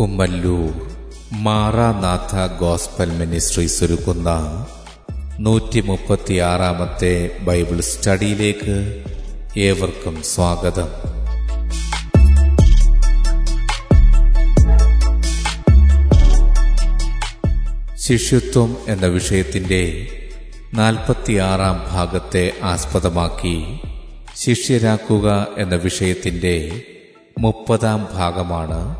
Kummallur Maranatha gospel ministries ഒരുക്കുന്ന നൂറ്റി മുപ്പത്തിയാറാമത്തെ Bible സ്റ്റഡിയിലേക്ക് ഏവർക്കും സ്വാഗതം. ശിഷ്യത്വം എന്ന വിഷയത്തിന്റെ നാൽപ്പത്തിയാറാം ഭാഗത്തെ ആസ്പദമാക്കി ശിഷ്യരാക്കുക എന്ന വിഷയത്തിന്റെ മുപ്പതാം ഭാഗമാണ്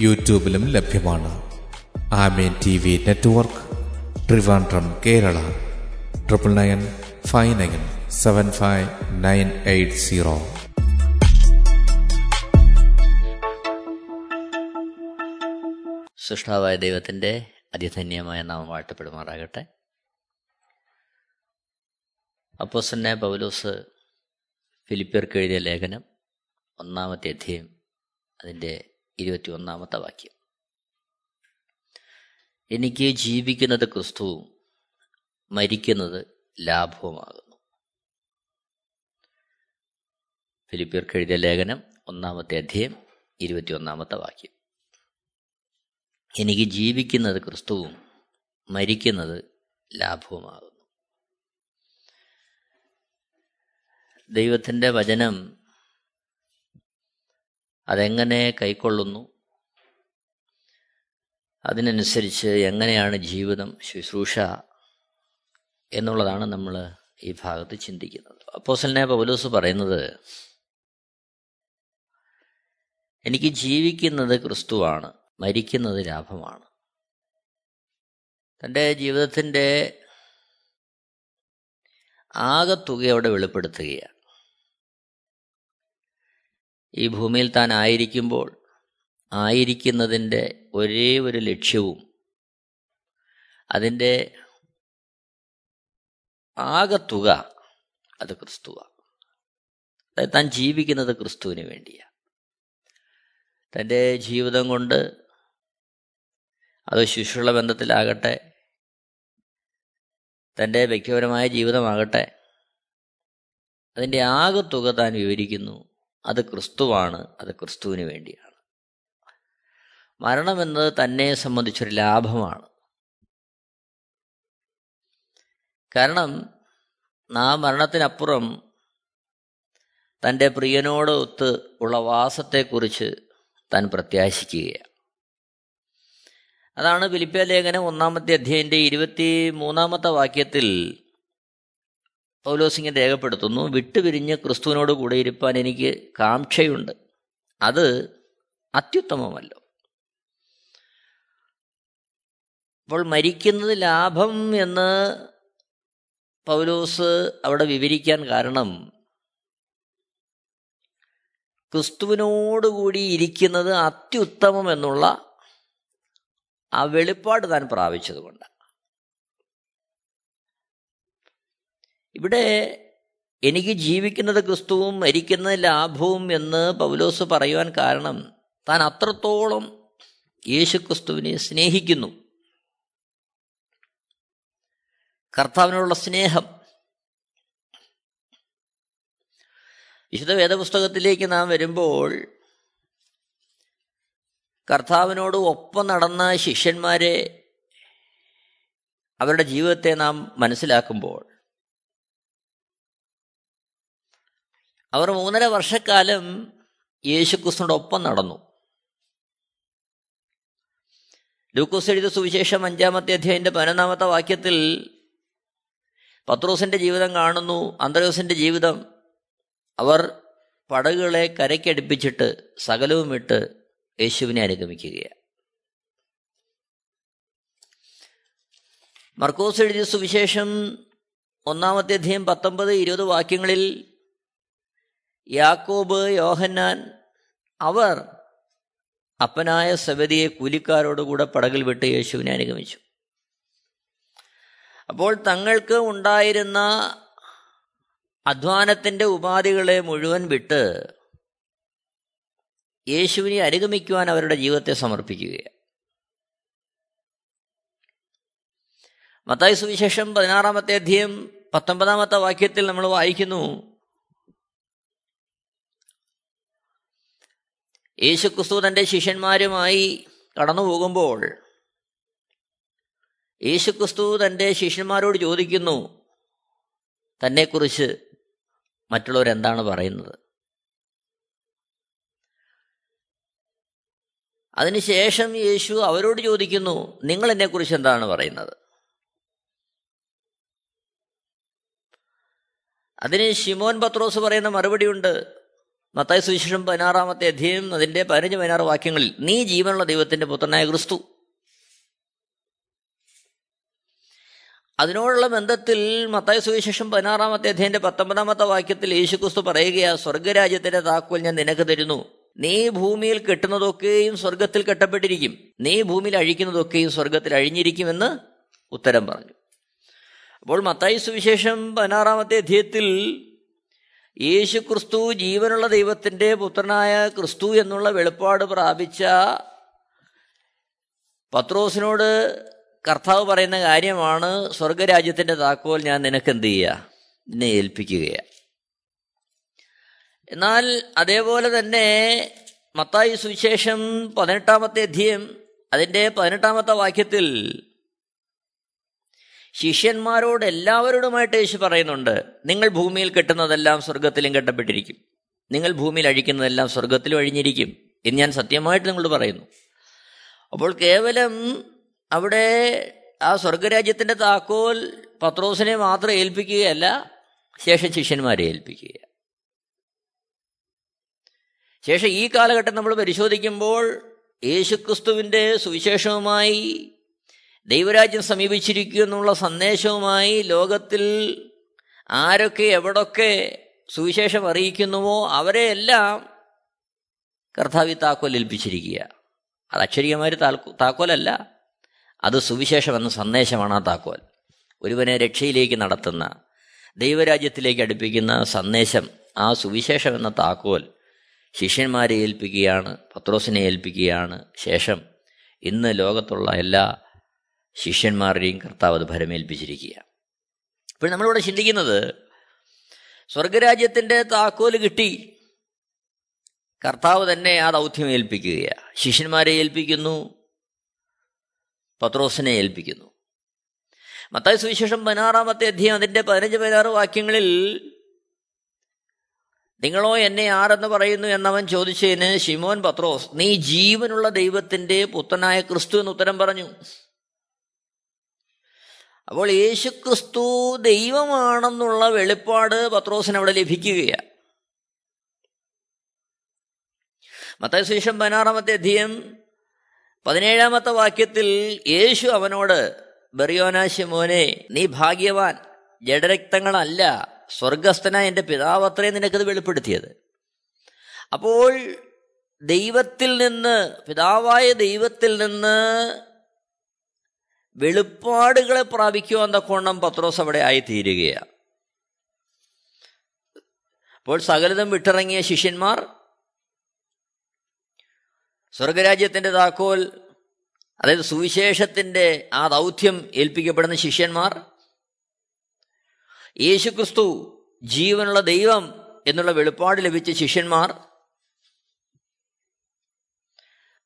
യൂട്യൂബിലും ലഭ്യമാണ്. Amen T V network Trivandrum Kerala. Triple nine five nine seven five nine eight zero. സൃഷ്ടാവായ ദൈവത്തിന്റെ അതിധന്യമായ നാമം വാഴ്ത്തപ്പെടുമാറാകട്ടെ. അപ്പോസന്നെ പൗലോസ് ഫിലിപ്പിയർക്ക് എഴുതിയ ലേഖനം ഒന്നാമത്തെ അധ്യയം അതിന്റെ ഇരുപത്തി ഒന്നാമത്തെ വാക്യം. എനിക്ക് ജീവിക്കുന്നത് ക്രിസ്തുവും മരിക്കുന്നത് ലാഭവുമാകുന്നു. ഫിലിപ്പിയർക്ക് എഴുതിയ ലേഖനം ഒന്നാമത്തെ അധ്യയം ഇരുപത്തിയൊന്നാമത്തെ വാക്യം. എനിക്ക് ജീവിക്കുന്നത് ക്രിസ്തുവും മരിക്കുന്നത് ലാഭവുമാകുന്നു. ദൈവത്തിന്റെ വചനം അതെങ്ങനെ കൈക്കൊള്ളുന്നു? അതിനനുസരിച്ച് എങ്ങനെയാണ് ജീവിതം ശുശ്രൂഷ എന്നുള്ളതാണ് നമ്മൾ ഈ ഭാഗത്ത് ചിന്തിക്കുന്നത്. അപ്പോസലിനെ പൗലോസ് പറയുന്നത് എനിക്ക് ജീവിക്കുന്നത് ക്രിസ്തുവാണ് മരിക്കുന്നത് ലാഭമാണ്. തന്റെ ജീവിതത്തിന്റെ ആകത്തുക അവിടെ വെളിപ്പെടുത്തുകയാണ്. ഈ ഭൂമിയിൽ താൻ ആയിരിക്കുമ്പോൾ ആയിരിക്കുന്നതിന്റെ ഒരേ ഒരു ലക്ഷ്യവും അതിന്റെ ആകത്തുക അത് ക്രിസ്തുവ. അതായത് താൻ ജീവിക്കുന്നത് ക്രിസ്തുവിന് വേണ്ടിയാണ് തന്റെ ജീവിതം കൊണ്ട് അത് ശിശുള്ള ബന്ധത്തിലാകട്ടെ തന്റെ വ്യക്തിപരമായ ജീവിതമാകട്ടെ അതിന്റെ ആകത്തുക താൻ വിവരിക്കുന്നു. അത് ക്രിസ്തുവാണ് അത് ക്രിസ്തുവിന് വേണ്ടിയാണ്. മരണമെന്നത് തന്നെ സംബന്ധിച്ചൊരു ലാഭമാണ്. കാരണം നാ മരണത്തിനപ്പുറം തന്റെ പ്രിയനോട് ഒത്ത് ഉള്ള വാസത്തെക്കുറിച്ച് താൻ പ്രത്യാശിക്കുകയാണ്. അതാണ് ഫിലിപ്പിയ ലേഖനം ഒന്നാമത്തെ അധ്യയന്റെ ഇരുപത്തി മൂന്നാമത്തെ വാക്യത്തിൽ പൗലോസിംഗൻ രേഖപ്പെടുത്തുന്നു വിട്ടുപിരിഞ്ഞ് ക്രിസ്തുവിനോട് കൂടെ ഇരുപ്പാൻ എനിക്ക് കാംക്ഷയുണ്ട്. അത് അത്യുത്തമമല്ലോ. അപ്പോൾ മരിക്കുന്നത് ലാഭം എന്ന് പൗലോസ് അവിടെ വിവരിക്കാൻ കാരണം ക്രിസ്തുവിനോടുകൂടി ഇരിക്കുന്നത് അത്യുത്തമം എന്നുള്ള ആ വെളിപ്പാട് താൻ പ്രാപിച്ചതുകൊണ്ട്. ഇവിടെ എനിക്ക് ജീവിക്കുന്നത് ക്രിസ്തുവും മരിക്കുന്നത് ലാഭവും എന്ന് പൗലോസ് പറയുവാൻ കാരണം താൻ അത്രത്തോളം യേശു ക്രിസ്തുവിനെ സ്നേഹിക്കുന്നു. കർത്താവിനോടുള്ള സ്നേഹം. വിശുദ്ധ വേദപുസ്തകത്തിലേക്ക് നാം വരുമ്പോൾ കർത്താവിനോട് ഒപ്പം നടന്ന ശിഷ്യന്മാരെ അവരുടെ ജീവിതത്തെ നാം മനസ്സിലാക്കുമ്പോൾ അവർ മൂന്നര വർഷക്കാലം യേശുക്രിസ്തുവിന്റെ ഒപ്പം നടന്നു. ലൂക്കോസ് എഴുതിയ സുവിശേഷം അഞ്ചാമത്തെ അധ്യായന്റെ പതിനൊന്നാമത്തെ വാക്യത്തിൽ പത്രോസിന്റെ ജീവിതം കാണുന്നു അന്തരോസിന്റെ ജീവിതം. അവർ പടകുകളെ കരയ്ക്കടുപ്പിച്ചിട്ട് സകലവും ഇട്ട് യേശുവിനെ അനുഗമിക്കുകയാണ്. മർക്കോസ് എഴുതിയ സുവിശേഷം ഒന്നാമത്തെ അധ്യയം പത്തൊമ്പത് ഇരുപത് വാക്യങ്ങളിൽ യാക്കോബ് യോഹന്നാൻ അവർ അപ്പനായ സബദിയെ കൂലിക്കാരോടുകൂടെ പടകിൽ വിട്ട് യേശുവിനെ അനുഗമിച്ചു. അപ്പോൾ തങ്ങൾക്ക് ഉണ്ടായിരുന്ന അധ്വാനത്തിന്റെ ഉപാധികളെ മുഴുവൻ വിട്ട് യേശുവിനെ അനുഗമിക്കുവാൻ അവരുടെ ജീവിതത്തെ സമർപ്പിക്കുകയാണ്. മത്തായ സുവിശേഷം പതിനാറാമത്തെ അധ്യയം പത്തൊമ്പതാമത്തെ വാക്യത്തിൽ നമ്മൾ വായിക്കുന്നു യേശുക്രിസ്തു തന്റെ ശിഷ്യന്മാരുമായി കടന്നു പോകുമ്പോൾ യേശുക്രിസ്തു തന്റെ ശിഷ്യന്മാരോട് ചോദിക്കുന്നു തന്നെക്കുറിച്ച് മറ്റുള്ളവരെന്താണ് പറയുന്നത്? അതിനുശേഷം യേശു അവരോട് ചോദിക്കുന്നു നിങ്ങൾ എന്നെക്കുറിച്ച് എന്താണ് പറയുന്നത്? അതിന് ഷിമോൻ പത്രോസ് പറയുന്ന മറുപടിയുണ്ട് മത്തായ സുവിശേഷം പതിനാറാമത്തെ അധ്യയം അതിന്റെ പതിനഞ്ച് പതിനാറ് വാക്യങ്ങളിൽ നീ ജീവനുള്ള ദൈവത്തിന്റെ പുത്രനായ ക്രിസ്തു. അതിനോടുള്ള ബന്ധത്തിൽ മത്തായ സുവിശേഷം പതിനാറാമത്തെ അധ്യയന്റെ പത്തൊമ്പതാമത്തെ വാക്യത്തിൽ യേശുക്രിസ്തു പറയുകയാ സ്വർഗരാജ്യത്തിന്റെ താക്കോൽ ഞാൻ നിനക്ക് തരുന്നു. നീ ഭൂമിയിൽ കെട്ടുന്നതൊക്കെയും സ്വർഗത്തിൽ കെട്ടപ്പെട്ടിരിക്കും. നീ ഭൂമിയിൽ അഴിക്കുന്നതൊക്കെയും സ്വർഗത്തിൽ അഴിഞ്ഞിരിക്കുമെന്ന് ഉത്തരം പറഞ്ഞു. അപ്പോൾ മത്തായി സുവിശേഷം പതിനാറാമത്തെ അധ്യയത്തിൽ യേശു ക്രിസ്തു ജീവനുള്ള ദൈവത്തിന്റെ പുത്രനായ ക്രിസ്തു എന്നുള്ള വെളിപ്പാട് പ്രാപിച്ച പത്രോസിനോട് കർത്താവ് പറയുന്ന കാര്യമാണ് സ്വർഗരാജ്യത്തിന്റെ താക്കോൽ ഞാൻ നിനക്ക് എന്ത് ചെയ്യുക നിന്നെ ഏൽപ്പിക്കുകയാണ് എന്നാൽ അതേപോലെ തന്നെ മത്തായി സുവിശേഷം പതിനെട്ടാമത്തെ അധ്യയം അതിന്റെ പതിനെട്ടാമത്തെ വാക്യത്തിൽ ശിഷ്യന്മാരോട് എല്ലാവരോടുമായിട്ട് യേശു പറയുന്നുണ്ട് നിങ്ങൾ ഭൂമിയിൽ കെട്ടുന്നതെല്ലാം സ്വർഗത്തിലും കെട്ടപ്പെട്ടിരിക്കും. നിങ്ങൾ ഭൂമിയിൽ അഴിക്കുന്നതെല്ലാം സ്വർഗത്തിലും അഴിഞ്ഞിരിക്കും. എന്ന് ഞാൻ സത്യമായിട്ട് നിങ്ങളോട് പറയുന്നു. അപ്പോൾ കേവലം അവിടെ ആ സ്വർഗരാജ്യത്തിന്റെ താക്കോൽ പത്രോസിനെ മാത്രം ഏൽപ്പിക്കുകയല്ല ശേഷം ശിഷ്യന്മാരെ ഏൽപ്പിക്കുക ശേഷം ഈ കാലഘട്ടം നമ്മൾ പരിശോധിക്കുമ്പോൾ യേശുക്രിസ്തുവിന്റെ സുവിശേഷവുമായി ദൈവരാജ്യം സമീപിച്ചിരിക്കുക എന്നുള്ള സന്ദേശവുമായി ലോകത്തിൽ ആരൊക്കെ എവിടൊക്കെ സുവിശേഷം അറിയിക്കുന്നുവോ അവരെയെല്ലാം കർത്താവി താക്കോൽ ഏൽപ്പിച്ചിരിക്കുക. അത് അക്ഷരികമായ താക്കോലല്ല. അത് സുവിശേഷം എന്ന സന്ദേശമാണ് ആ താക്കോൽ. ഒരുവനെ രക്ഷയിലേക്ക് നടത്തുന്ന ദൈവരാജ്യത്തിലേക്ക് അടുപ്പിക്കുന്ന സന്ദേശം ആ സുവിശേഷം എന്ന താക്കോൽ ശിഷ്യന്മാരെ ഏൽപ്പിക്കുകയാണ് പത്രോസിനെ ഏൽപ്പിക്കുകയാണ് ശേഷം ഇന്ന് ലോകത്തുള്ള എല്ലാ ശിഷ്യന്മാരുടെയും കർത്താവ് അത് ഭരമേൽപ്പിച്ചിരിക്കുക ഇപ്പോൾ നമ്മളിവിടെ ചിന്തിക്കുന്നത് സ്വർഗരാജ്യത്തിന്റെ താക്കോൽ കിട്ടി. കർത്താവ് തന്നെ ആ ദൗത്യം ഏൽപ്പിക്കുകയാണ്. ശിഷ്യന്മാരെ ഏൽപ്പിക്കുന്നു പത്രോസിനെ ഏൽപ്പിക്കുന്നു. മത്തായ സുവിശേഷം പതിനാറാമത്തെ അധ്യയം അതിന്റെ പതിനഞ്ച് പതിനാറ് വാക്യങ്ങളിൽ നിങ്ങളോ എന്നെ ആരെന്ന് പറയുന്നു എന്നവൻ ചോദിച്ചതിന് ഷിമോൻ പത്രോസ് നീ ജീവനുള്ള ദൈവത്തിന്റെ പുത്രനായ ക്രിസ്തു എന്ന് ഉത്തരം പറഞ്ഞു. അപ്പോൾ യേശുക്രിസ്തു ദൈവമാണെന്നുള്ള വെളിപ്പാട് പത്രോസിന് അവിടെ ലഭിക്കുകയാണ് മത്തായ സുവിശേഷം പതിനാറാമത്തെ അധ്യയം പതിനേഴാമത്തെ വാക്യത്തിൽ യേശു അവനോട് ബെറിയോനാശി മോനെ നീ ഭാഗ്യവാൻ ജഡരക്തങ്ങളല്ല സ്വർഗസ്ഥനായ എന്റെ പിതാവത്രേ നിനക്കത് വെളിപ്പെടുത്തിയത്. അപ്പോൾ ദൈവത്തിൽ നിന്ന് പിതാവായ ദൈവത്തിൽ നിന്ന് വെളിപ്പാടുകളെ പ്രാപിക്കുക എന്ന കോണം പത്രോസ് അവിടെ ആയിത്തീരുകയാണ് അപ്പോൾ സകലതും വിട്ടിറങ്ങിയ ശിഷ്യന്മാർ സ്വർഗരാജ്യത്തിന്റെ താക്കോൽ അതായത് സുവിശേഷത്തിന്റെ ആ ദൗത്യം ഏൽപ്പിക്കപ്പെടുന്ന ശിഷ്യന്മാർ യേശുക്രിസ്തു ജീവനുള്ള ദൈവം എന്നുള്ള വെളിപ്പാട് ലഭിച്ച ശിഷ്യന്മാർ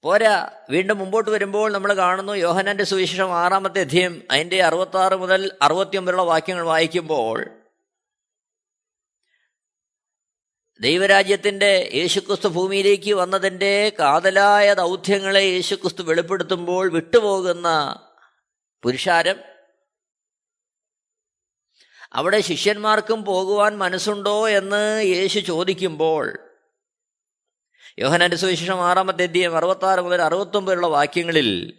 പോരാ വീണ്ടും മുമ്പോട്ട് വരുമ്പോൾ നമ്മൾ കാണുന്നു യോഹനന്റെ സുവിശേഷം ആറാമത്തെ അധ്യയം അതിന്റെ അറുപത്തി ആറ് മുതൽ അറുപത്തിയൊമ്പതിലുള്ള വാക്യങ്ങൾ വായിക്കുമ്പോൾ ദൈവരാജ്യത്തിന്റെ യേശുക്രിസ്തു ഭൂമിയിലേക്ക് വന്നതിന്റെ കാതലായ ദൗത്യങ്ങളെ യേശുക്രിസ്തു വെളിപ്പെടുത്തുമ്പോൾ വിട്ടുപോകുന്ന പുരുഷാരം അവിടെ ശിഷ്യന്മാർക്കും പോകുവാൻ മനസ്സുണ്ടോ എന്ന് യേശു ചോദിക്കുമ്പോൾ യോഹനാന്റെ സുവിശേഷം ആറാമത്തെ അധ്യയം അറുപത്താറ് മുതൽ അറുപത്തൊമ്പതിലുള്ള വാക്യങ്ങളിൽ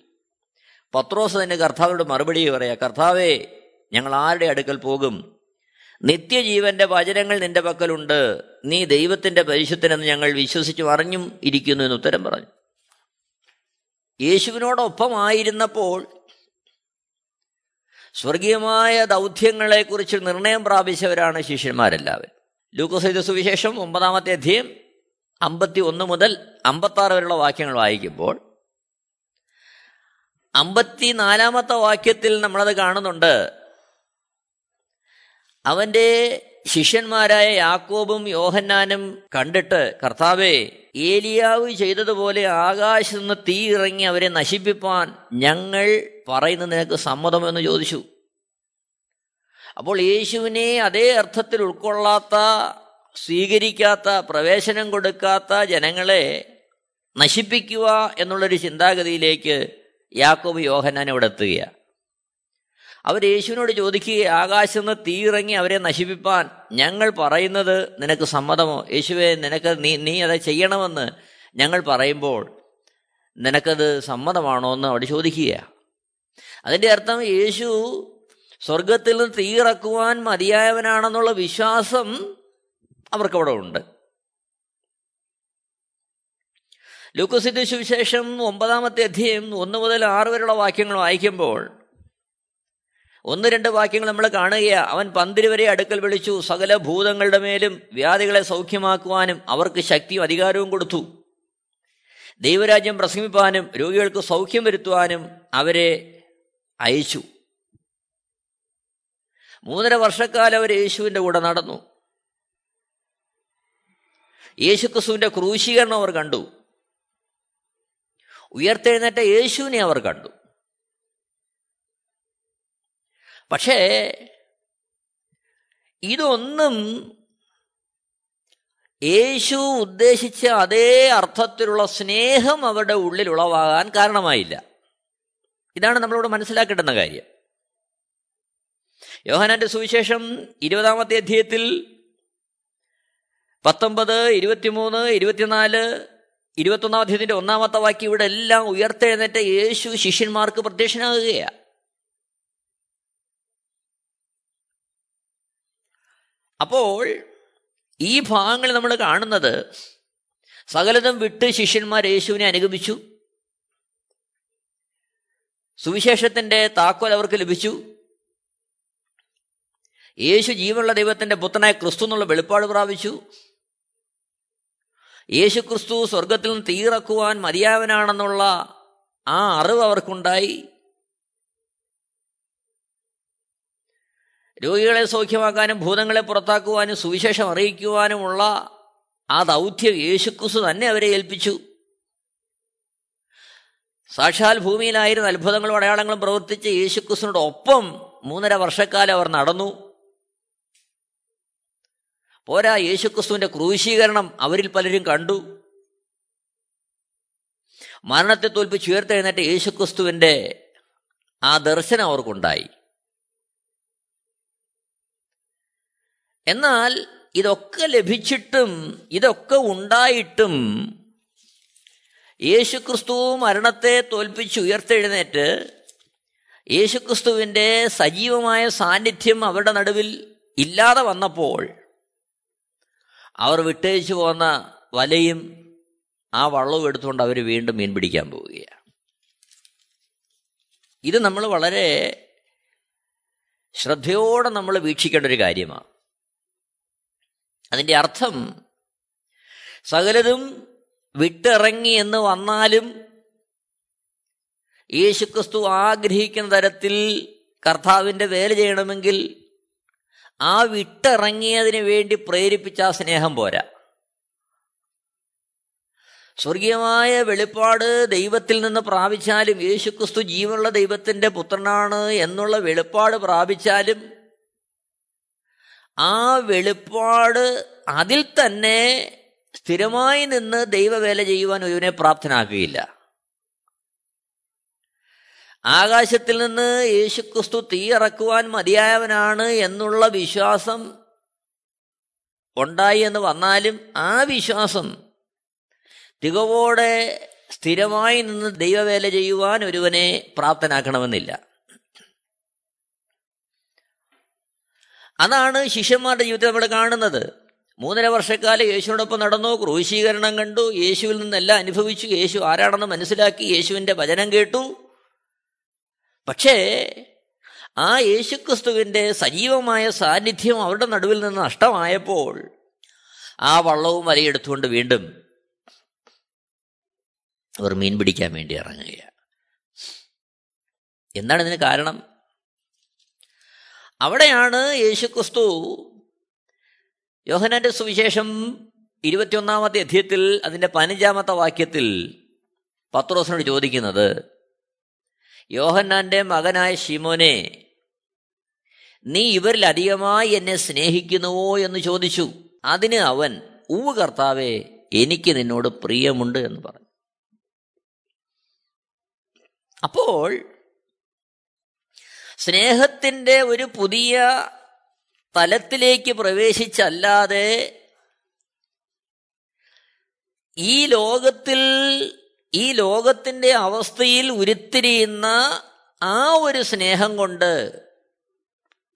പത്രോസ് തന്നെ കർത്താവിനോട് മറുപടി പറയാ കർത്താവേ ഞങ്ങൾ ആരുടെ അടുക്കൽ പോകും? നിത്യജീവന്റെ വചനങ്ങൾ നിന്റെ പക്കലുണ്ട്. നീ ദൈവത്തിന്റെ പരിശുദ്ധനെന്ന് ഞങ്ങൾ വിശ്വസിച്ചു അറിഞ്ഞും ഇരിക്കുന്നു എന്ന് ഉത്തരം പറഞ്ഞു. യേശുവിനോടൊപ്പമായിരുന്നപ്പോൾ സ്വർഗീയമായ ദൗത്യങ്ങളെക്കുറിച്ച് നിർണയം പ്രാപിച്ചവരാണ് ശിഷ്യന്മാരെല്ലാവരും. ലൂക്കോസൈത സുവിശേഷം ഒമ്പതാമത്തെ അധ്യയം അമ്പത്തി ഒന്ന് മുതൽ അമ്പത്താറ് വരെയുള്ള വാക്യങ്ങൾ വായിക്കുമ്പോൾ അമ്പത്തിനാലാമത്തെ വാക്യത്തിൽ നമ്മളത് കാണുന്നുണ്ട്. അവന്റെ ശിഷ്യന്മാരായ യാക്കോബും യോഹന്നാനും കണ്ടിട്ട് കർത്താവേ ഏലിയാവ് ചെയ്തതുപോലെ ആകാശത്ത് നിന്ന് തീ ഇറങ്ങി അവരെ നശിപ്പിപ്പാൻ ഞങ്ങൾ പറയുന്ന നിനക്ക് സമ്മതമെന്ന് ചോദിച്ചു. അപ്പോൾ യേശുവിനെ അതേ അർത്ഥത്തിൽ ഉൾക്കൊള്ളാത്ത സ്വീകരിക്കാത്ത പ്രവേശനം കൊടുക്കാത്ത ജനങ്ങളെ നശിപ്പിക്കുക എന്നുള്ളൊരു ചിന്താഗതിയിലേക്ക് യാക്കോബ് യോഹന്നാൻ ഇവിടെ എത്തുകയാണ്. അവർ യേശുവിനോട് ചോദിക്കുക ആകാശം നിന്ന് തീയിറങ്ങി അവരെ നശിപ്പിപ്പാൻ ഞങ്ങൾ പറയുന്നത് നിനക്ക് സമ്മതമോ? യേശുവെ നിനക്ക് നീ നീ അത് ചെയ്യണമെന്ന് ഞങ്ങൾ പറയുമ്പോൾ നിനക്കത് സമ്മതമാണോ എന്ന് അവിടെ ചോദിക്കുക അതിന്റെ അർത്ഥം യേശു സ്വർഗത്തിൽ നിന്ന് തീയിറക്കുവാൻ മതിയായവനാണെന്നുള്ള വിശ്വാസം അവർക്കവിടെ ഉണ്ട്. ലൂക്കോസിന്റെ സുവിശേഷം ഒമ്പതാമത്തെ അധ്യയം ഒന്ന് മുതൽ ആറ് വരെയുള്ള വാക്യങ്ങൾ വായിക്കുമ്പോൾ ഒന്ന് രണ്ട് വാക്യങ്ങൾ നമ്മൾ കാണുകയാണ് അവൻ പന്തിരുവരെ അടുക്കൽ വിളിച്ചു. സകല ഭൂതങ്ങളുടെ മേലും വ്യാധികളെ സൗഖ്യമാക്കുവാനും അവർക്ക് ശക്തിയും അധികാരവും കൊടുത്തു. ദൈവരാജ്യം പ്രസംഗിപ്പാനും രോഗികൾക്ക് സൗഖ്യം വരുത്തുവാനും അവരെ അയച്ചു. മൂന്നര വർഷക്കാലം അവർ യേശുവിന്റെ കൂടെ നടന്നു. യേശുക്രിസ്തുവിന്റെ ക്രൂശീകരണം അവർ കണ്ടു. ഉയർത്തെഴുന്നേറ്റ യേശുവിനെ അവർ കണ്ടു. പക്ഷേ ഇതൊന്നും യേശു ഉദ്ദേശിച്ച അതേ അർത്ഥത്തിലുള്ള സ്നേഹം അവരുടെ ഉള്ളിൽ ഉളവാകാൻ കാരണമായില്ല. ഇതാണ് നമ്മളോട് മനസ്സിലാക്കേണ്ടുന്ന കാര്യം. യോഹനാന്റെ സുവിശേഷം ഇരുപതാമത്തെ അധ്യയത്തിൽ പത്തൊമ്പത് ഇരുപത്തിമൂന്ന് ഇരുപത്തിനാല് ഇരുപത്തൊന്നാം അധ്യയത്തിന്റെ ഒന്നാമത്തെ വാക്യം ഇവിടെ എല്ലാം ഉയർത്തെഴുന്നേറ്റ യേശു ശിഷ്യന്മാർക്ക് പ്രത്യക്ഷനാകുകയാണ് അപ്പോൾ ഈ ഭാഗങ്ങൾ നമ്മൾ കാണുന്നത് സകലതും വിട്ട് ശിഷ്യന്മാർ യേശുവിനെ അനുഗമിച്ചു. സുവിശേഷത്തിന്റെ താക്കോൽ അവർക്ക് ലഭിച്ചു. യേശു ജീവനുള്ള ദൈവത്തിന്റെ പുത്രനായ ക്രിസ്തു എന്നുള്ള വെളിപ്പാട് പ്രാപിച്ചു. യേശു ക്രിസ്തു സ്വർഗത്തിൽ നിന്ന് തീറക്കുവാൻ മതിയാവനാണെന്നുള്ള ആ അറിവ് അവർക്കുണ്ടായി. രോഗികളെ സൗഖ്യമാക്കാനും ഭൂതങ്ങളെ പുറത്താക്കുവാനും സുവിശേഷം അറിയിക്കുവാനുമുള്ള ആ ദൗത്യം യേശുക്രിസ്തു തന്നെ അവരെ ഏൽപ്പിച്ചു. സാക്ഷാൽ ഭൂമിയിലായിരുന്ന അത്ഭുതങ്ങളും അടയാളങ്ങളും പ്രവർത്തിച്ച യേശുക്രിസ്തുവിനോടൊപ്പം മൂന്നര വർഷക്കാലം അവർ നടന്നു. പോരാ യേശുക്രിസ്തുവിന്റെ ക്രൂശീകരണം അവരിൽ പലരും കണ്ടു. മരണത്തെ തോൽപ്പിച്ച് ഉയർത്തെഴുന്നേറ്റ യേശുക്രിസ്തുവിന്റെ ആ ദർശനം അവർക്കുണ്ടായി. എന്നാൽ ഇതൊക്കെ ലഭിച്ചിട്ടും ഇതൊക്കെ ഉണ്ടായിട്ടും യേശുക്രിസ്തു മരണത്തെ തോൽപ്പിച്ച് ഉയർത്തെഴുന്നേറ്റ് യേശുക്രിസ്തുവിന്റെ സജീവമായ സാന്നിധ്യം അവരുടെ നടുവിൽ ഇല്ലാതെ വന്നപ്പോൾ അവർ വിട്ടേച്ചു പോന്ന വലയും ആ വള്ളവും എടുത്തുകൊണ്ട് അവർ വീണ്ടും മീൻ പിടിക്കാൻ പോവുകയാണ്. ഇത് നമ്മൾ വളരെ ശ്രദ്ധയോടെ നമ്മൾ വീക്ഷിക്കേണ്ട ഒരു കാര്യമാണ്. അതിന്റെ അർത്ഥം സകലതും വിട്ടിറങ്ങി എന്ന് വന്നാലും യേശുക്രിസ്തു ആഗ്രഹിക്കുന്ന തരത്തിൽ കർത്താവിന്റെ വേല ചെയ്യണമെങ്കിൽ ആ വിട്ടിറങ്ങിയതിന് വേണ്ടി പ്രേരിപ്പിച്ച ആ സ്നേഹം പോരാ. സ്വർഗീയമായ വെളിപ്പാട് ദൈവത്തിൽ നിന്ന് പ്രാപിച്ചാലും യേശുക്രിസ്തു ജീവനുള്ള ദൈവത്തിന്റെ പുത്രനാണ് എന്നുള്ള വെളിപ്പാട് പ്രാപിച്ചാലും ആ വെളിപ്പാട് അതിൽ തന്നെ സ്ഥിരമായി നിന്ന് ദൈവവേല ചെയ്യുവാൻ ഒരുവിനെ പ്രാപ്തനാക്കുകയില്ല. ആകാശത്തിൽ നിന്ന് യേശുക്രിസ്തു തീ ഇറക്കുവാൻ മതിയായവനാണ് എന്നുള്ള വിശ്വാസം ഉണ്ടായി എന്ന് വന്നാലും ആ വിശ്വാസം തികവോടെ സ്ഥിരമായി നിന്ന് ദൈവവേല ചെയ്യുവാൻ ഒരുവനെ പ്രാപ്തനാക്കണമെന്നില്ല. അതാണ് ശിഷ്യന്മാരുടെ ജീവിതത്തിൽ നമ്മൾ കാണുന്നത്. മൂന്നര വർഷക്കാലം യേശുവിനോടൊപ്പം നടന്നു ക്രൂശീകരണം കണ്ടു യേശുവിൽ നിന്നെല്ലാം അനുഭവിച്ചു യേശു ആരാണെന്ന് മനസ്സിലാക്കി യേശുവിന്റെ വചനം കേട്ടു. പക്ഷേ ആ യേശുക്രിസ്തുവിന്റെ സജീവമായ സാന്നിധ്യം അവരുടെ നടുവിൽ നിന്ന് നഷ്ടമായപ്പോൾ ആ വള്ളവും വലയെടുത്തുകൊണ്ട് വീണ്ടും അവർ മീൻ പിടിക്കാൻ വേണ്ടി ഇറങ്ങുകയാണ്. എന്താണ് ഇതിന് കാരണം? അവിടെയാണ് യേശുക്രിസ്തു യോഹനാന്റെ സുവിശേഷം ഇരുപത്തിയൊന്നാമത്തെ അധ്യയത്തിൽ അതിന്റെ പതിനഞ്ചാമത്തെ വാക്യത്തിൽ പത്രോസിനോട് ചോദിക്കുന്നത് യോഹന്നാന്റെ മകനായ ഷിമോനെ നീ ഇവരിൽ അധികമായി എന്നെ സ്നേഹിക്കുന്നുവോ എന്ന് ചോദിച്ചു. അതിന് അവൻ ഉവ് കർത്താവേ എനിക്ക് നിന്നോട് പ്രിയമുണ്ട് എന്ന് പറഞ്ഞു. അപ്പോൾ സ്നേഹത്തിന്റെ ഒരു പുതിയ തലത്തിലേക്ക് പ്രവേശിച്ചല്ലാതെ ഈ ലോകത്തിൽ ഈ ലോകത്തിന്റെ അവസ്ഥയിൽ ഉരുത്തിരിയുന്ന ആ ഒരു സ്നേഹം കൊണ്ട്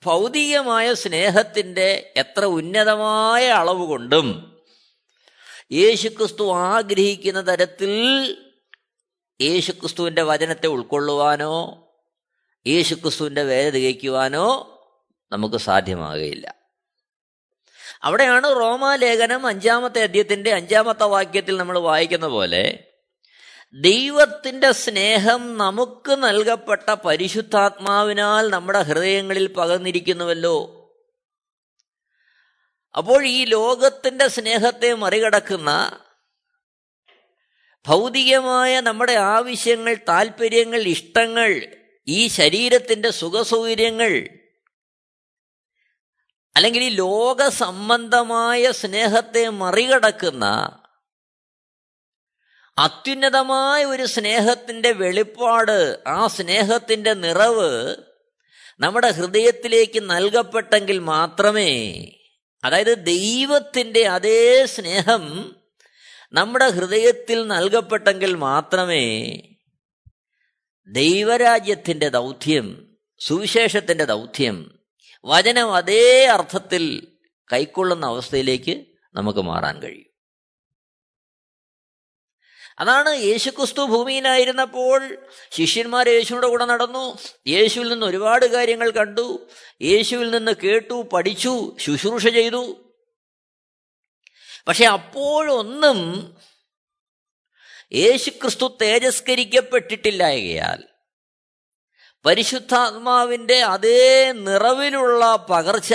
ഭൗതികമായ സ്നേഹത്തിന്റെ എത്ര ഉന്നതമായ അളവ് കൊണ്ടും യേശുക്രിസ്തു ആഗ്രഹിക്കുന്ന തരത്തിൽ യേശുക്രിസ്തുവിന്റെ വചനത്തെ ഉൾക്കൊള്ളുവാനോ യേശുക്രിസ്തുവിന്റെ വേല തികയ്ക്കുവാനോ നമുക്ക് സാധ്യമാകുകയില്ല അവിടെയാണ് റോമാലേഖനം അഞ്ചാമത്തെ അധ്യയത്തിന്റെ അഞ്ചാമത്തെ വാക്യത്തിൽ നമ്മൾ വായിക്കുന്ന പോലെ ദൈവത്തിന്റെ സ്നേഹം നമുക്ക് നൽകപ്പെട്ട പരിശുദ്ധാത്മാവിനാൽ നമ്മുടെ ഹൃദയങ്ങളിൽ പകർന്നിരിക്കുന്നുവല്ലോ. അപ്പോൾ ഈ ലോകത്തിന്റെ സ്നേഹത്തെ മറികടക്കുന്ന ഭൗതികമായ നമ്മുടെ ആവശ്യങ്ങൾ താല്പര്യങ്ങൾ ഇഷ്ടങ്ങൾ ഈ ശരീരത്തിന്റെ സുഖസൗകര്യങ്ങൾ അല്ലെങ്കിൽ ഈ ലോകസംബന്ധമായ സ്നേഹത്തെ മറികടക്കുന്ന അത്യുന്നതമായ ഒരു സ്നേഹത്തിന്റെ വെളിപ്പാട് ആ സ്നേഹത്തിന്റെ നിറവ് നമ്മുടെ ഹൃദയത്തിലേക്ക് നൽകപ്പെട്ടെങ്കിൽ മാത്രമേ അതായത് ദൈവത്തിന്റെ അതേ സ്നേഹം നമ്മുടെ ഹൃദയത്തിൽ നൽകപ്പെട്ടെങ്കിൽ മാത്രമേ ദൈവരാജ്യത്തിന്റെ ദൗത്യം സുവിശേഷത്തിന്റെ ദൗത്യം വചനം അതേ അർത്ഥത്തിൽ കൈക്കൊള്ളുന്ന അവസ്ഥയിലേക്ക് നമുക്ക് മാറാൻ കഴിയും. അതാണ് യേശുക്രിസ്തു ഭൂമിയിലായിരുന്നപ്പോൾ ശിഷ്യന്മാർ യേശുവിന്റെ കൂടെ നടന്നു. യേശുവിൽ നിന്ന് ഒരുപാട് കാര്യങ്ങൾ കണ്ടു. യേശുവിൽ നിന്ന് കേട്ടു പഠിച്ചു ശുശ്രൂഷ ചെയ്തു. പക്ഷെ അപ്പോഴൊന്നും യേശുക്രിസ്തു തേജസ്കരിക്കപ്പെട്ടിട്ടില്ലായകയാൽ പരിശുദ്ധാത്മാവിന്റെ അതേ നിറവിലുള്ള പകർച്ച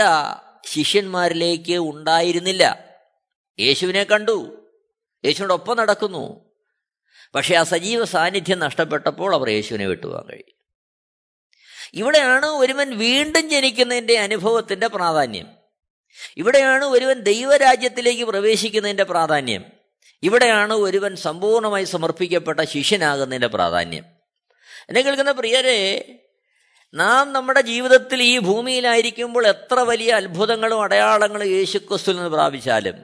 ശിഷ്യന്മാരിലേക്ക് ഉണ്ടായിരുന്നില്ല. യേശുവിനെ കണ്ടു. യേശുവിനോടൊപ്പം നടക്കുന്നു. പക്ഷെ ആ സജീവ സാന്നിധ്യം നഷ്ടപ്പെട്ടപ്പോൾ അവർ യേശുവിനെ വിട്ടുപോകാൻ കഴിയും. ഇവിടെയാണ് ഒരുവൻ വീണ്ടും ജനിക്കുന്നതിന്റെ അനുഭവത്തിന്റെ പ്രാധാന്യം. ഇവിടെയാണ് ഒരുവൻ ദൈവരാജ്യത്തിലേക്ക് പ്രവേശിക്കുന്നതിന്റെ പ്രാധാന്യം. ഇവിടെയാണ് ഒരുവൻ സമ്പൂർണമായി സമർപ്പിക്കപ്പെട്ട ശിഷ്യനാകുന്നതിന്റെ പ്രാധാന്യം. എന്നെ കേൾക്കുന്ന പ്രിയരെ നാം നമ്മുടെ ജീവിതത്തിൽ ഈ ഭൂമിയിലായിരിക്കുമ്പോൾ എത്ര വലിയ അത്ഭുതങ്ങളും അടയാളങ്ങളും യേശുക്രിസ്തുവിൽ നിന്ന് പ്രാപിച്ചാലും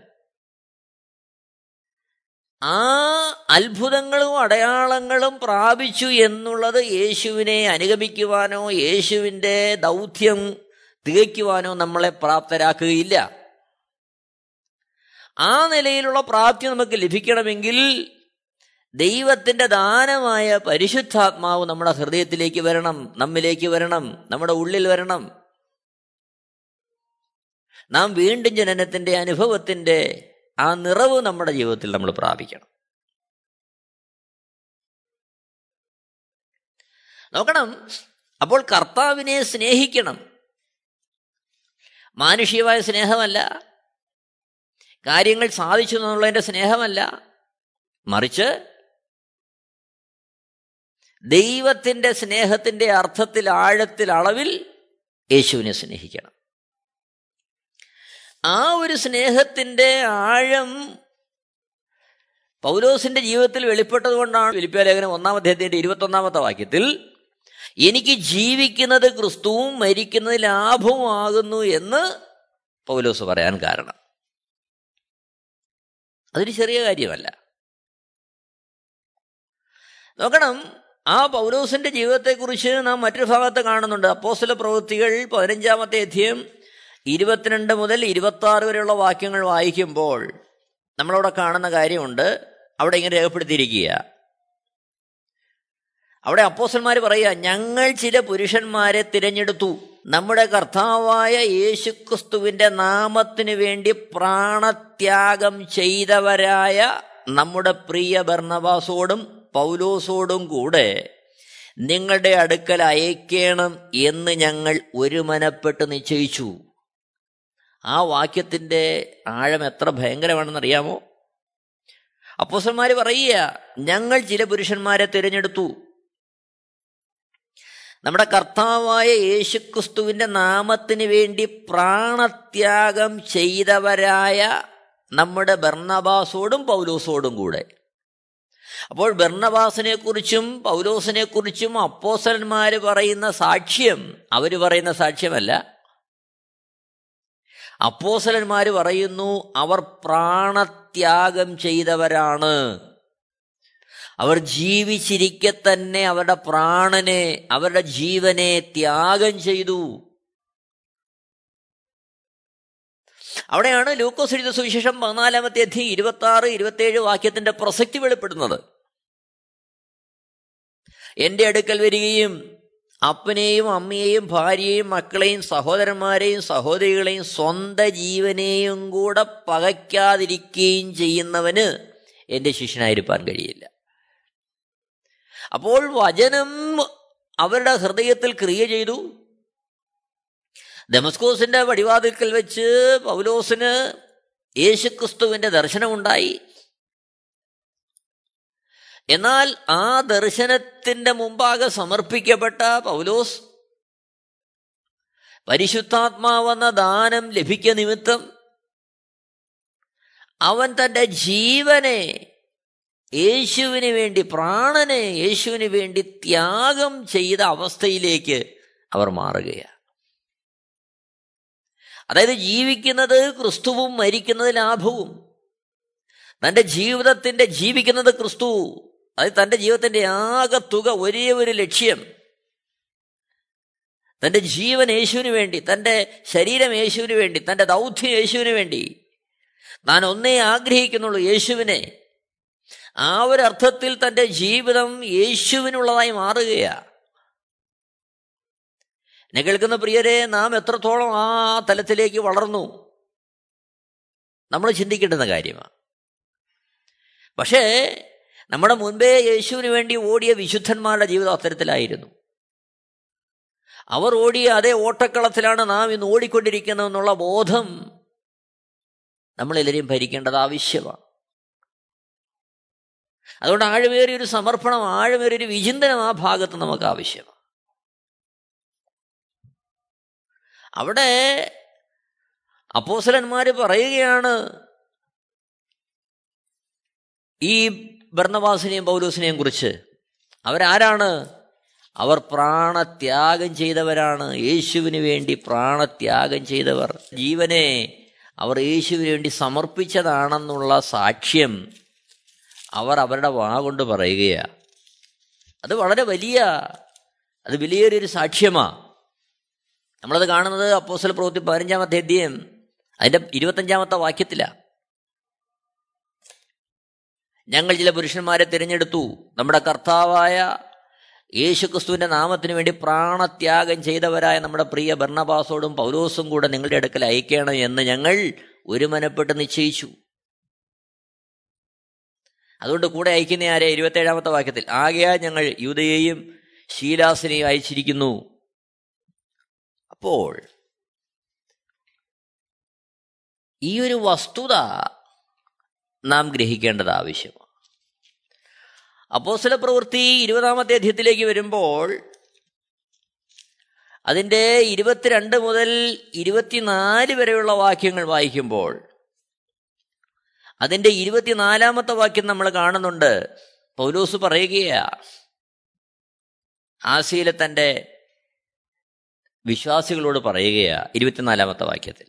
ആ അത്ഭുതങ്ങളും അടയാളങ്ങളും പ്രാപിച്ചു എന്നുള്ളത് യേശുവിനെ അനുഗമിക്കുവാനോ യേശുവിന്റെ ദൗത്യം തികയ്ക്കുവാനോ നമ്മളെ പ്രാപ്തരാക്കുകയില്ല. ആ നിലയിലുള്ള പ്രാപ്തി നമുക്ക് ലഭിക്കണമെങ്കിൽ ദൈവത്തിന്റെ ദാനമായ പരിശുദ്ധാത്മാവ് നമ്മുടെ ഹൃദയത്തിലേക്ക് വരണം നമ്മിലേക്ക് വരണം നമ്മുടെ ഉള്ളിൽ വരണം. നാം വീണ്ടും ജനനത്തിന്റെ അനുഭവത്തിന്റെ ആ നിറവ് നമ്മുടെ ജീവിതത്തിൽ നമ്മൾ പ്രാപിക്കണം. നോക്കണം അപ്പോൾ കർത്താവിനെ സ്നേഹിക്കണം. മാനുഷികമായ സ്നേഹമല്ല. കാര്യങ്ങൾ സാധിച്ചു എന്നുള്ളതിന്റെ സ്നേഹമല്ല. മറിച്ച് ദൈവത്തിന്റെ സ്നേഹത്തിന്റെ അർത്ഥത്തിൽ ആഴത്തിൽ അളവിൽ യേശുവിനെ സ്നേഹിക്കണം. ആ ഒരു സ്നേഹത്തിന്റെ ആഴം പൗലോസിന്റെ ജീവിതത്തിൽ വെളിപ്പെട്ടതുകൊണ്ടാണ് ഫിലിപ്പിയ ലേഖനം ഒന്നാം അദ്ദേഹത്തിന്റെ ഇരുപത്തൊന്നാമത്തെ വാക്യത്തിൽ എനിക്ക് ജീവിക്കുന്നത് ക്രിസ്തുവും മരിക്കുന്നത് ലാഭവുമാകുന്നു എന്ന് പൗലോസ് പറയാൻ കാരണം. അതൊരു ചെറിയ കാര്യമല്ല. നോക്കണം ആ പൗലോസിന്റെ ജീവിതത്തെക്കുറിച്ച് നാം മറ്റൊരു ഭാഗത്ത് കാണുന്നുണ്ട്. അപ്പോസ്തല പ്രവൃത്തികൾ പതിനഞ്ചാമത്തെ അധ്യയം ഇരുപത്തിരണ്ട് മുതൽ ഇരുപത്തി ആറ് വരെയുള്ള വാക്യങ്ങൾ വായിക്കുമ്പോൾ നമ്മളവിടെ കാണുന്ന കാര്യമുണ്ട്. അവിടെ ഇങ്ങനെ രേഖപ്പെടുത്തിയിരിക്കുക. അവിടെ അപ്പോസന്മാർ പറയുക ഞങ്ങൾ ചില പുരുഷന്മാരെ തിരഞ്ഞെടുത്തു. നമ്മുടെ കർത്താവായ യേശുക്രിസ്തുവിന്റെ നാമത്തിനു വേണ്ടി പ്രാണത്യാഗം ചെയ്തവരായ നമ്മുടെ പ്രിയ ഭർണവാസോടും പൗലോസോടും കൂടെ നിങ്ങളുടെ അടുക്കൽ അയക്കണം എന്ന് ഞങ്ങൾ ഒരുമനപ്പെട്ട് നിശ്ചയിച്ചു. ആ വാക്യത്തിന്റെ ആഴം എത്ര ഭയങ്കരമാണെന്ന് അറിയാമോ അപ്പോസന്മാർ പറയുക ഞങ്ങൾ ചില പുരുഷന്മാരെ തിരഞ്ഞെടുത്തു. നമ്മുടെ കർത്താവായ യേശുക്രിസ്തുവിന്റെ നാമത്തിന് വേണ്ടി പ്രാണത്യാഗം ചെയ്തവരായ നമ്മുടെ ബർണബാസോടും പൗലോസോടും കൂടെ. അപ്പോൾ ബർണബാസിനെ കുറിച്ചും പൗലോസിനെ കുറിച്ചും അപ്പോസന്മാർ പറയുന്ന സാക്ഷ്യം അവർ പറയുന്ന സാക്ഷ്യമല്ല. അപ്പോസലന്മാര് പറയുന്നു അവർ പ്രാണത്യാഗം ചെയ്തവരാണ്. അവർ ജീവിച്ചിരിക്കെ തന്നെ അവരുടെ പ്രാണനെ അവരുടെ ജീവനെ ത്യാഗം ചെയ്തു. അവിടെയാണ് ലൂക്കോസ് എഴുതിയ സുവിശേഷം പതിനാലാമത്തെ അധ്യയം ഇരുപത്തി ആറ് ഇരുപത്തിയേഴ് വാക്യത്തിന്റെ പ്രസക്തി വെളിപ്പെടുന്നത്. എന്റെ അടുക്കൽ വരികയും അപ്പനെയും അമ്മയെയും ഭാര്യയെയും മക്കളെയും സഹോദരന്മാരെയും സഹോദരികളെയും സ്വന്തം ജീവനെയും കൂടെ പകയ്ക്കാതിരിക്കുകയും ചെയ്യുന്നവന് എന്റെ ശിഷ്യനായിരിക്കാൻ കഴിയില്ല. അപ്പോൾ വചനം അവരുടെ ഹൃദയത്തിൽ ക്രിയ ചെയ്തു. ദമസ്കോസിന്റെ വടിവാതിൽക്കൽ വെച്ച് പൗലോസിന് യേശുക്രിസ്തുവിന്റെ ദർശനമുണ്ടായി. എന്നാൽ ആ ദർശനത്തിന്റെ മുമ്പാകെ സമർപ്പിക്കപ്പെട്ട പൗലോസ് പരിശുദ്ധാത്മാവെന്ന ദാനം ലഭിക്ക നിമിത്തം അവൻ തന്റെ ജീവനെ യേശുവിന് വേണ്ടി പ്രാണനെ യേശുവിന് വേണ്ടി ത്യാഗം ചെയ്ത അവസ്ഥയിലേക്ക് അവർ മാറുകയാണ്. അതായത് ജീവിക്കുന്നത് ക്രിസ്തുവും മരിക്കുന്നത് ലാഭവും. തന്റെ ജീവിതത്തിന്റെ ജീവിക്കുന്നത് ക്രിസ്തു അതായത് തന്റെ ജീവിതത്തിന്റെ ആകെ തുക ഒരേ ഒരു ലക്ഷ്യം. തന്റെ ജീവൻ യേശുവിന് വേണ്ടി തന്റെ ശരീരം യേശുവിന് വേണ്ടി തന്റെ ദൗത്യം യേശുവിന് വേണ്ടി. താൻ ഒന്നേ ആഗ്രഹിക്കുന്നുള്ളൂ യേശുവിനെ. ആ ഒരു അർത്ഥത്തിൽ തന്റെ ജീവിതം യേശുവിനുള്ളതായി മാറുകയാ. എന്നെ കേൾക്കുന്ന പ്രിയരെ നാം എത്രത്തോളം ആ തലത്തിലേക്ക് വളർന്നു? നമ്മൾ ചിന്തിക്കേണ്ടുന്ന കാര്യമാണ്. പക്ഷേ നമ്മുടെ മുൻപേ യേശുവിന് വേണ്ടി ഓടിയ വിശുദ്ധന്മാരുടെ ജീവിതം അത്തരത്തിലായിരുന്നു. അവർ ഓടിയ അതേ ഓട്ടക്കളത്തിലാണ് നാം ഇന്ന് ഓടിക്കൊണ്ടിരിക്കുന്നതെന്നുള്ള ബോധം നമ്മളെല്ലാവരെയും ഭരിക്കേണ്ടത് ആവശ്യമാണ്. അതുകൊണ്ട് ആഴമേറിയൊരു സമർപ്പണം ആഴമേറിയൊരു വിചിന്തനം ആ ഭാഗത്ത് നമുക്ക് ആവശ്യമാണ്. അവിടെ അപ്പോസലന്മാർ പറയുകയാണ് ഈ ഭരണവാസിനെയും പൗലൂസിനെയും കുറിച്ച്. അവരാരാണ്? അവർ പ്രാണത്യാഗം ചെയ്തവരാണ്. യേശുവിന് വേണ്ടി പ്രാണത്യാഗം ചെയ്തവർ. ജീവനെ അവർ യേശുവിന് വേണ്ടി സമർപ്പിച്ചതാണെന്നുള്ള സാക്ഷ്യം അവർ അവരുടെ വാ കൊണ്ട് പറയുകയാണ് അത് വളരെ വലിയ അത് വലിയൊരു സാക്ഷ്യമാണ് നമ്മളത് കാണുന്നത് അപ്പോസൽ പ്രവൃത്തി പതിനഞ്ചാമത്തെ അധ്യയം അതിന്റെ ഇരുപത്തഞ്ചാമത്തെ വാക്യത്തിലാണ് ഞങ്ങൾ ചില പുരുഷന്മാരെ തിരഞ്ഞെടുത്തു. നമ്മുടെ കർത്താവായ യേശുക്രിസ്തുവിന്റെ നാമത്തിന് വേണ്ടി പ്രാണത്യാഗം ചെയ്തവരായ നമ്മുടെ പ്രിയ ഭർണബാസോടും പൗലോസും കൂടെ നിങ്ങളുടെ അടുക്കൽ അയക്കണം എന്ന് ഞങ്ങൾ ഒരുമനപ്പെട്ട് നിശ്ചയിച്ചു. അതുകൊണ്ട് കൂടെ അയക്കുന്ന ആരെ? ഇരുപത്തേഴാമത്തെ വാക്യത്തിൽ. ആകെയാ ഞങ്ങൾ യൂതയെയും ശീലാസിനെയും അയച്ചിരിക്കുന്നു. അപ്പോൾ ഈ ഒരു വസ്തുത നാം ഗ്രഹിക്കേണ്ടത് ആവശ്യമാണ്. അപ്പോസ്തല പ്രവൃത്തി ഇരുപതാമത്തെ അധ്യയത്തിലേക്ക് വരുമ്പോൾ അതിന്റെ ഇരുപത്തിരണ്ട് മുതൽ ഇരുപത്തിനാല് വരെയുള്ള വാക്യങ്ങൾ വായിക്കുമ്പോൾ അതിന്റെ ഇരുപത്തിനാലാമത്തെ വാക്യം നമ്മൾ കാണുന്നുണ്ട്. പൗലോസ് പറയുകയാ ആസിയിലെ തന്റെ വിശ്വാസികളോട് പറയുകയാ ഇരുപത്തിനാലാമത്തെ വാക്യത്തിൽ.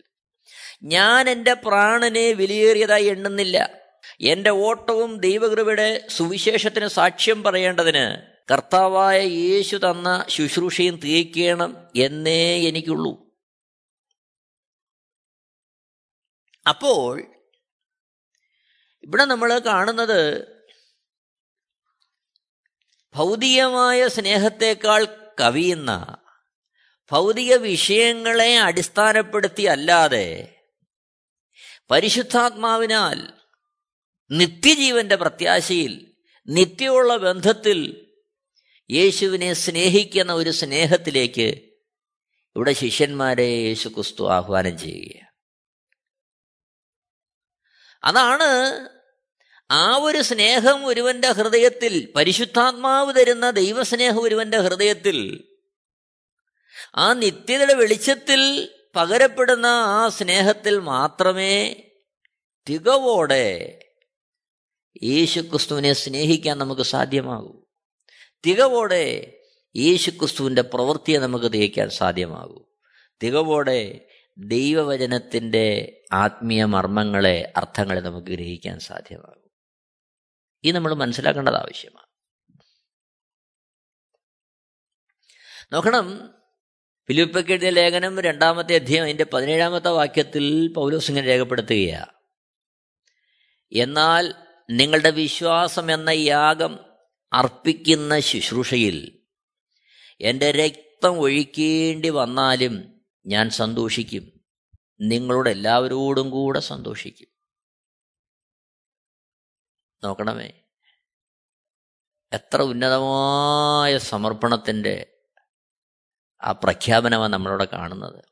ഞാൻ എന്റെ പ്രാണനെ വിലയേറിയതായി എണ്ണുന്നില്ല. എന്റെ ഓട്ടവും ദൈവകൃപയുടെ സുവിശേഷത്തിന് സാക്ഷ്യം പറയേണ്ടതിന് കർത്താവായ യേശു തന്ന ശുശ്രൂഷയും തീയ്ക്കണം എന്നേ എനിക്കുള്ളൂ. അപ്പോൾ ഇവിടെ നമ്മൾ കാണുന്നത് ഭൗതികമായ സ്നേഹത്തെക്കാൾ കവിയുന്ന ഭൗതിക വിഷയങ്ങളെ അടിസ്ഥാനപ്പെടുത്തി അല്ലാതെ പരിശുദ്ധാത്മാവിനാൽ നിത്യജീവന്റെ പ്രത്യാശയിൽ നിത്യമുള്ള ബന്ധത്തിൽ യേശുവിനെ സ്നേഹിക്കുന്ന ഒരു സ്നേഹത്തിലേക്ക് ഇവിടെ ശിഷ്യന്മാരെ യേശു ക്രിസ്തു ആഹ്വാനം ചെയ്യുക അതാണ് ആ ഒരു സ്നേഹം ഒരുവന്റെ ഹൃദയത്തിൽ പരിശുദ്ധാത്മാവ് തരുന്ന ദൈവസ്നേഹം ഒരുവന്റെ ഹൃദയത്തിൽ ആ നിത്യതയുടെ വെളിച്ചത്തിൽ പകരപ്പെടുന്ന ആ സ്നേഹത്തിൽ മാത്രമേ തികവോടെ യേശുക്രിസ്തുവിനെ സ്നേഹിക്കാൻ നമുക്ക് സാധ്യമാകൂ. തികവോടെ യേശുക്രിസ്തുവിന്റെ പ്രവൃത്തിയെ നമുക്ക് തികയ്ക്കാൻ സാധ്യമാകൂ. തികവോടെ ദൈവവചനത്തിന്റെ ആത്മീയ മർമ്മങ്ങളെ അർത്ഥങ്ങളെ നമുക്ക് ഗ്രഹിക്കാൻ സാധ്യമാകും. ഇത് നമ്മൾ മനസ്സിലാക്കേണ്ടത് ആവശ്യമാണ്. നോക്കണം ഫിലിപ്പക്കെഴുതിയ ലേഖനം രണ്ടാമത്തെ അധ്യയം അതിന്റെ പതിനേഴാമത്തെ വാക്യത്തിൽ പൗലോസ് ഇങ്ങനെ രേഖപ്പെടുത്തുകയാണ്. എന്നാൽ നിങ്ങളുടെ വിശ്വാസം എന്ന യാഗം അർപ്പിക്കുന്ന ശുശ്രൂഷയിൽ എന്റെ രക്തം ഒഴിക്കേണ്ടി വന്നാലും ഞാൻ സന്തോഷിക്കും. നിങ്ങളോട് എല്ലാവരോടും കൂടെ സന്തോഷിക്കും. നോക്കണമേ. എത്ര ഉന്നതമായ സമർപ്പണത്തിന്റെ ആ പ്രഖ്യാപനമാണ് നമ്മളവിടെ കാണുന്നത്.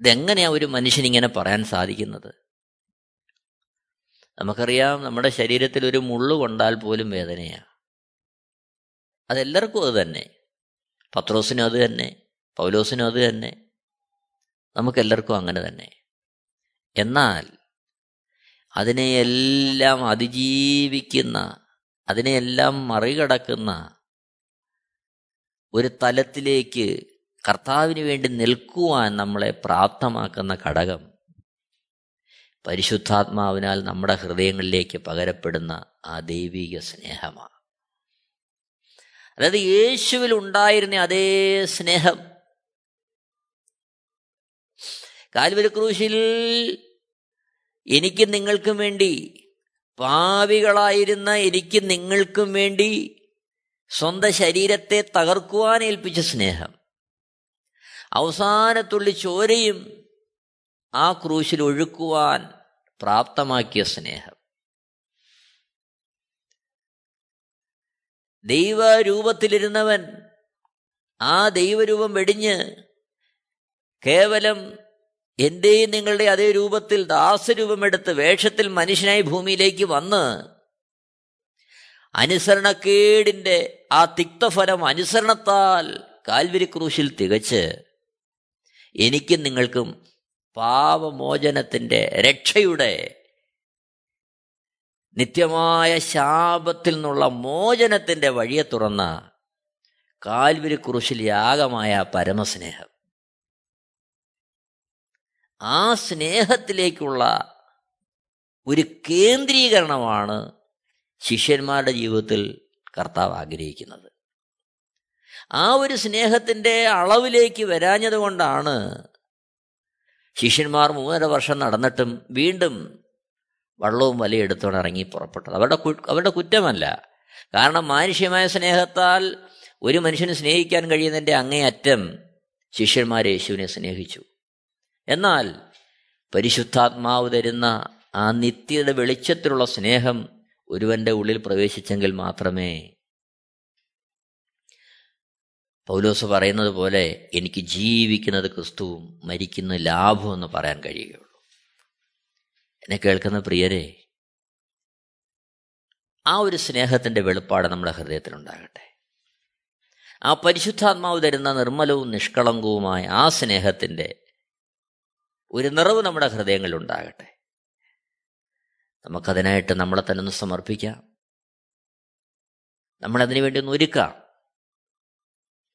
ഇതെങ്ങനെയാണ് ഒരു മനുഷ്യനിങ്ങനെ പറയാൻ സാധിക്കുന്നത്? നമുക്കറിയാം നമ്മുടെ ശരീരത്തിൽ ഒരു മുള്ള് കൊണ്ടാൽ പോലും വേദനയാണ് അതെല്ലാവർക്കും അത് തന്നെ. പത്രോസിനും അത് തന്നെ. പൗലോസിനും അത് തന്നെ. നമുക്കെല്ലാവർക്കും അങ്ങനെ തന്നെ. എന്നാൽ അതിനെയെല്ലാം അതിജീവിക്കുന്ന അതിനെയെല്ലാം മറികടക്കുന്ന ഒരു തലത്തിലേക്ക് കർത്താവിന് വേണ്ടി നിൽക്കുവാൻ നമ്മളെ പ്രാപ്തമാക്കുന്ന ഘടകം പരിശുദ്ധാത്മാവിനാൽ നമ്മുടെ ഹൃദയങ്ങളിലേക്ക് പകരപ്പെടുന്ന ആ ദൈവിക സ്നേഹമാണ്. അതായത് യേശുവിൽ ഉണ്ടായിരുന്ന അതേ സ്നേഹം. കാൽവരി ക്രൂശിൽ എനിക്ക് നിങ്ങൾക്കും വേണ്ടി പാവികളായിരുന്ന എനിക്കും നിങ്ങൾക്കും വേണ്ടി സ്വന്തം ശരീരത്തെ തകർക്കുവാൻ ഏൽപ്പിച്ച സ്നേഹം. അവസാനത്തുള്ളി ചോരയും ആ ക്രൂശിൽ ഒഴുക്കുവാൻ പ്രാപ്തമാക്കിയ സ്നേഹം. ദൈവരൂപത്തിലിരുന്നവൻ ആ ദൈവരൂപം വെടിഞ്ഞ് കേവലം എന്റെയും നിങ്ങളുടെ അതേ രൂപത്തിൽ ദാസരൂപമെടുത്ത് വേഷത്തിൽ മനുഷ്യനായി ഭൂമിയിലേക്ക് വന്ന് അനുസരണക്കേടിന്റെ ആ തിക്തഫലം അനുസരണത്താൽ കാൽവരി ക്രൂശിൽ തികച്ച് എനിക്കും നിങ്ങൾക്കും പാപമോചനത്തിന്റെ രക്ഷയുടെ നിത്യമായ ശാപത്തിൽ നിന്നുള്ള മോചനത്തിന്റെ വഴിയെ തുറന്ന കാൽവരി കുറിശിൽ യാഗമായ പരമസ്നേഹം. ആ സ്നേഹത്തിലേക്കുള്ള ഒരു കേന്ദ്രീകരണമാണ് ശിഷ്യന്മാരുടെ ജീവിതത്തിൽ കർത്താവ് ആഗ്രഹിക്കുന്നത്. ആ ഒരു സ്നേഹത്തിന്റെ അളവിലേക്ക് വരാഞ്ഞത് കൊണ്ടാണ് ശിഷ്യന്മാർ മൂന്നര വർഷം നടന്നിട്ടും വീണ്ടും വള്ളവും വലയെടുത്തോണ്ട് ഇറങ്ങി പുറപ്പെട്ടത്. അവരുടെ അവരുടെ കുറ്റമല്ല. കാരണം മാനുഷ്യമായ സ്നേഹത്താൽ ഒരു മനുഷ്യനെ സ്നേഹിക്കാൻ കഴിയുന്നതിന്റെ അങ്ങേയറ്റം ശിഷ്യന്മാർ യേശുവിനെ സ്നേഹിച്ചു. എന്നാൽ പരിശുദ്ധാത്മാവ് തരുന്ന ആ നിത്യയുടെ വെളിച്ചത്തിലുള്ള സ്നേഹം ഒരുവന്റെ ഉള്ളിൽ പ്രവേശിച്ചെങ്കിൽ മാത്രമേ പൗലോസ് പറയുന്നത് പോലെ എനിക്ക് ജീവിക്കുന്നത് ക്രിസ്തുവും മരിക്കുന്ന ലാഭം എന്ന് പറയാൻ കഴിയുകയുള്ളൂ. എന്നെ കേൾക്കുന്ന പ്രിയരെ ആ ഒരു സ്നേഹത്തിന്റെ വെളിപ്പാട് നമ്മുടെ ഹൃദയത്തിലുണ്ടാകട്ടെ. ആ പരിശുദ്ധാത്മാവ് തരുന്ന നിർമ്മലവും നിഷ്കളങ്കവുമായ ആ സ്നേഹത്തിന്റെ ഒരു നിറവ് നമ്മുടെ ഹൃദയങ്ങളിൽ ഉണ്ടാകട്ടെ നമുക്കതിനായിട്ട് നമ്മളെ തന്നെ ഒന്ന് സമർപ്പിക്കാം. നമ്മളതിനു വേണ്ടി ഒന്ന് ഒരുക്കാം.